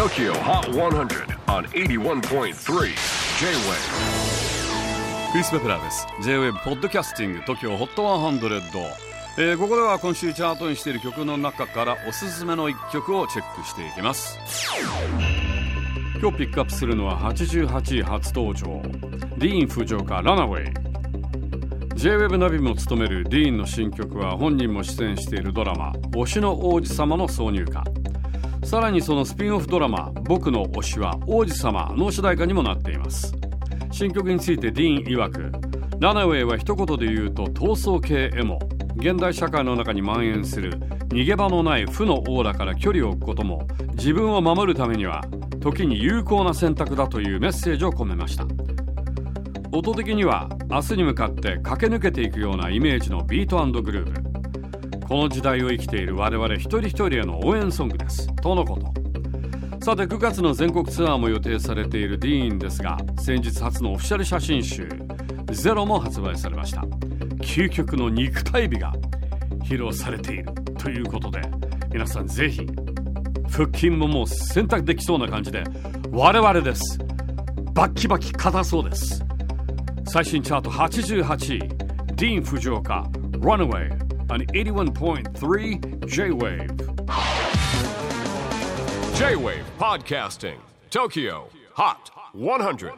TOKYO HOT 100 on 81.3 J-WAVE. クリス・ベプラーです。J-WAVE ポッドキャスティング TOKYO HOT 100、えー、ここでは今週チャートにしている曲の中からおすすめの一曲をチェックしていきます。今日ピックアップするのは88位初登場。ディーン・フジョーカ・ラナウェイ。J-WEB ナビも務めるディーンの新曲は本人も出演しているドラマ「推しの王子様」の挿入歌。さらにそのスピンオフドラマ「僕の推しは王子様」の主題歌にもなっています。新曲についてディーン曰くラナウェイは一言で言うと闘争系エモ。現代社会の中に蔓延する逃げ場のない負のオーラから距離を置くことも自分を守るためには時に有効な選択だというメッセージを込めました。音的には明日に向かって駆け抜けていくようなイメージのビートグルーヴこの時代を生きている我々一人一人への応援ソングです。とのこと。さて9月の全国ツアーも予定されているディーンですが先日初のオフィシャル写真集「ゼロも発売されました。究極の肉体美が披露されている。ということで皆さんぜひ腹筋ももう選択できそうな感じで我々です。バッキバキ硬そうです。最新チャート88位。ディーン・フジオカ Runaway on 81.3 J-Wave. J-WAVE PODCASTING TOKYO HOT 100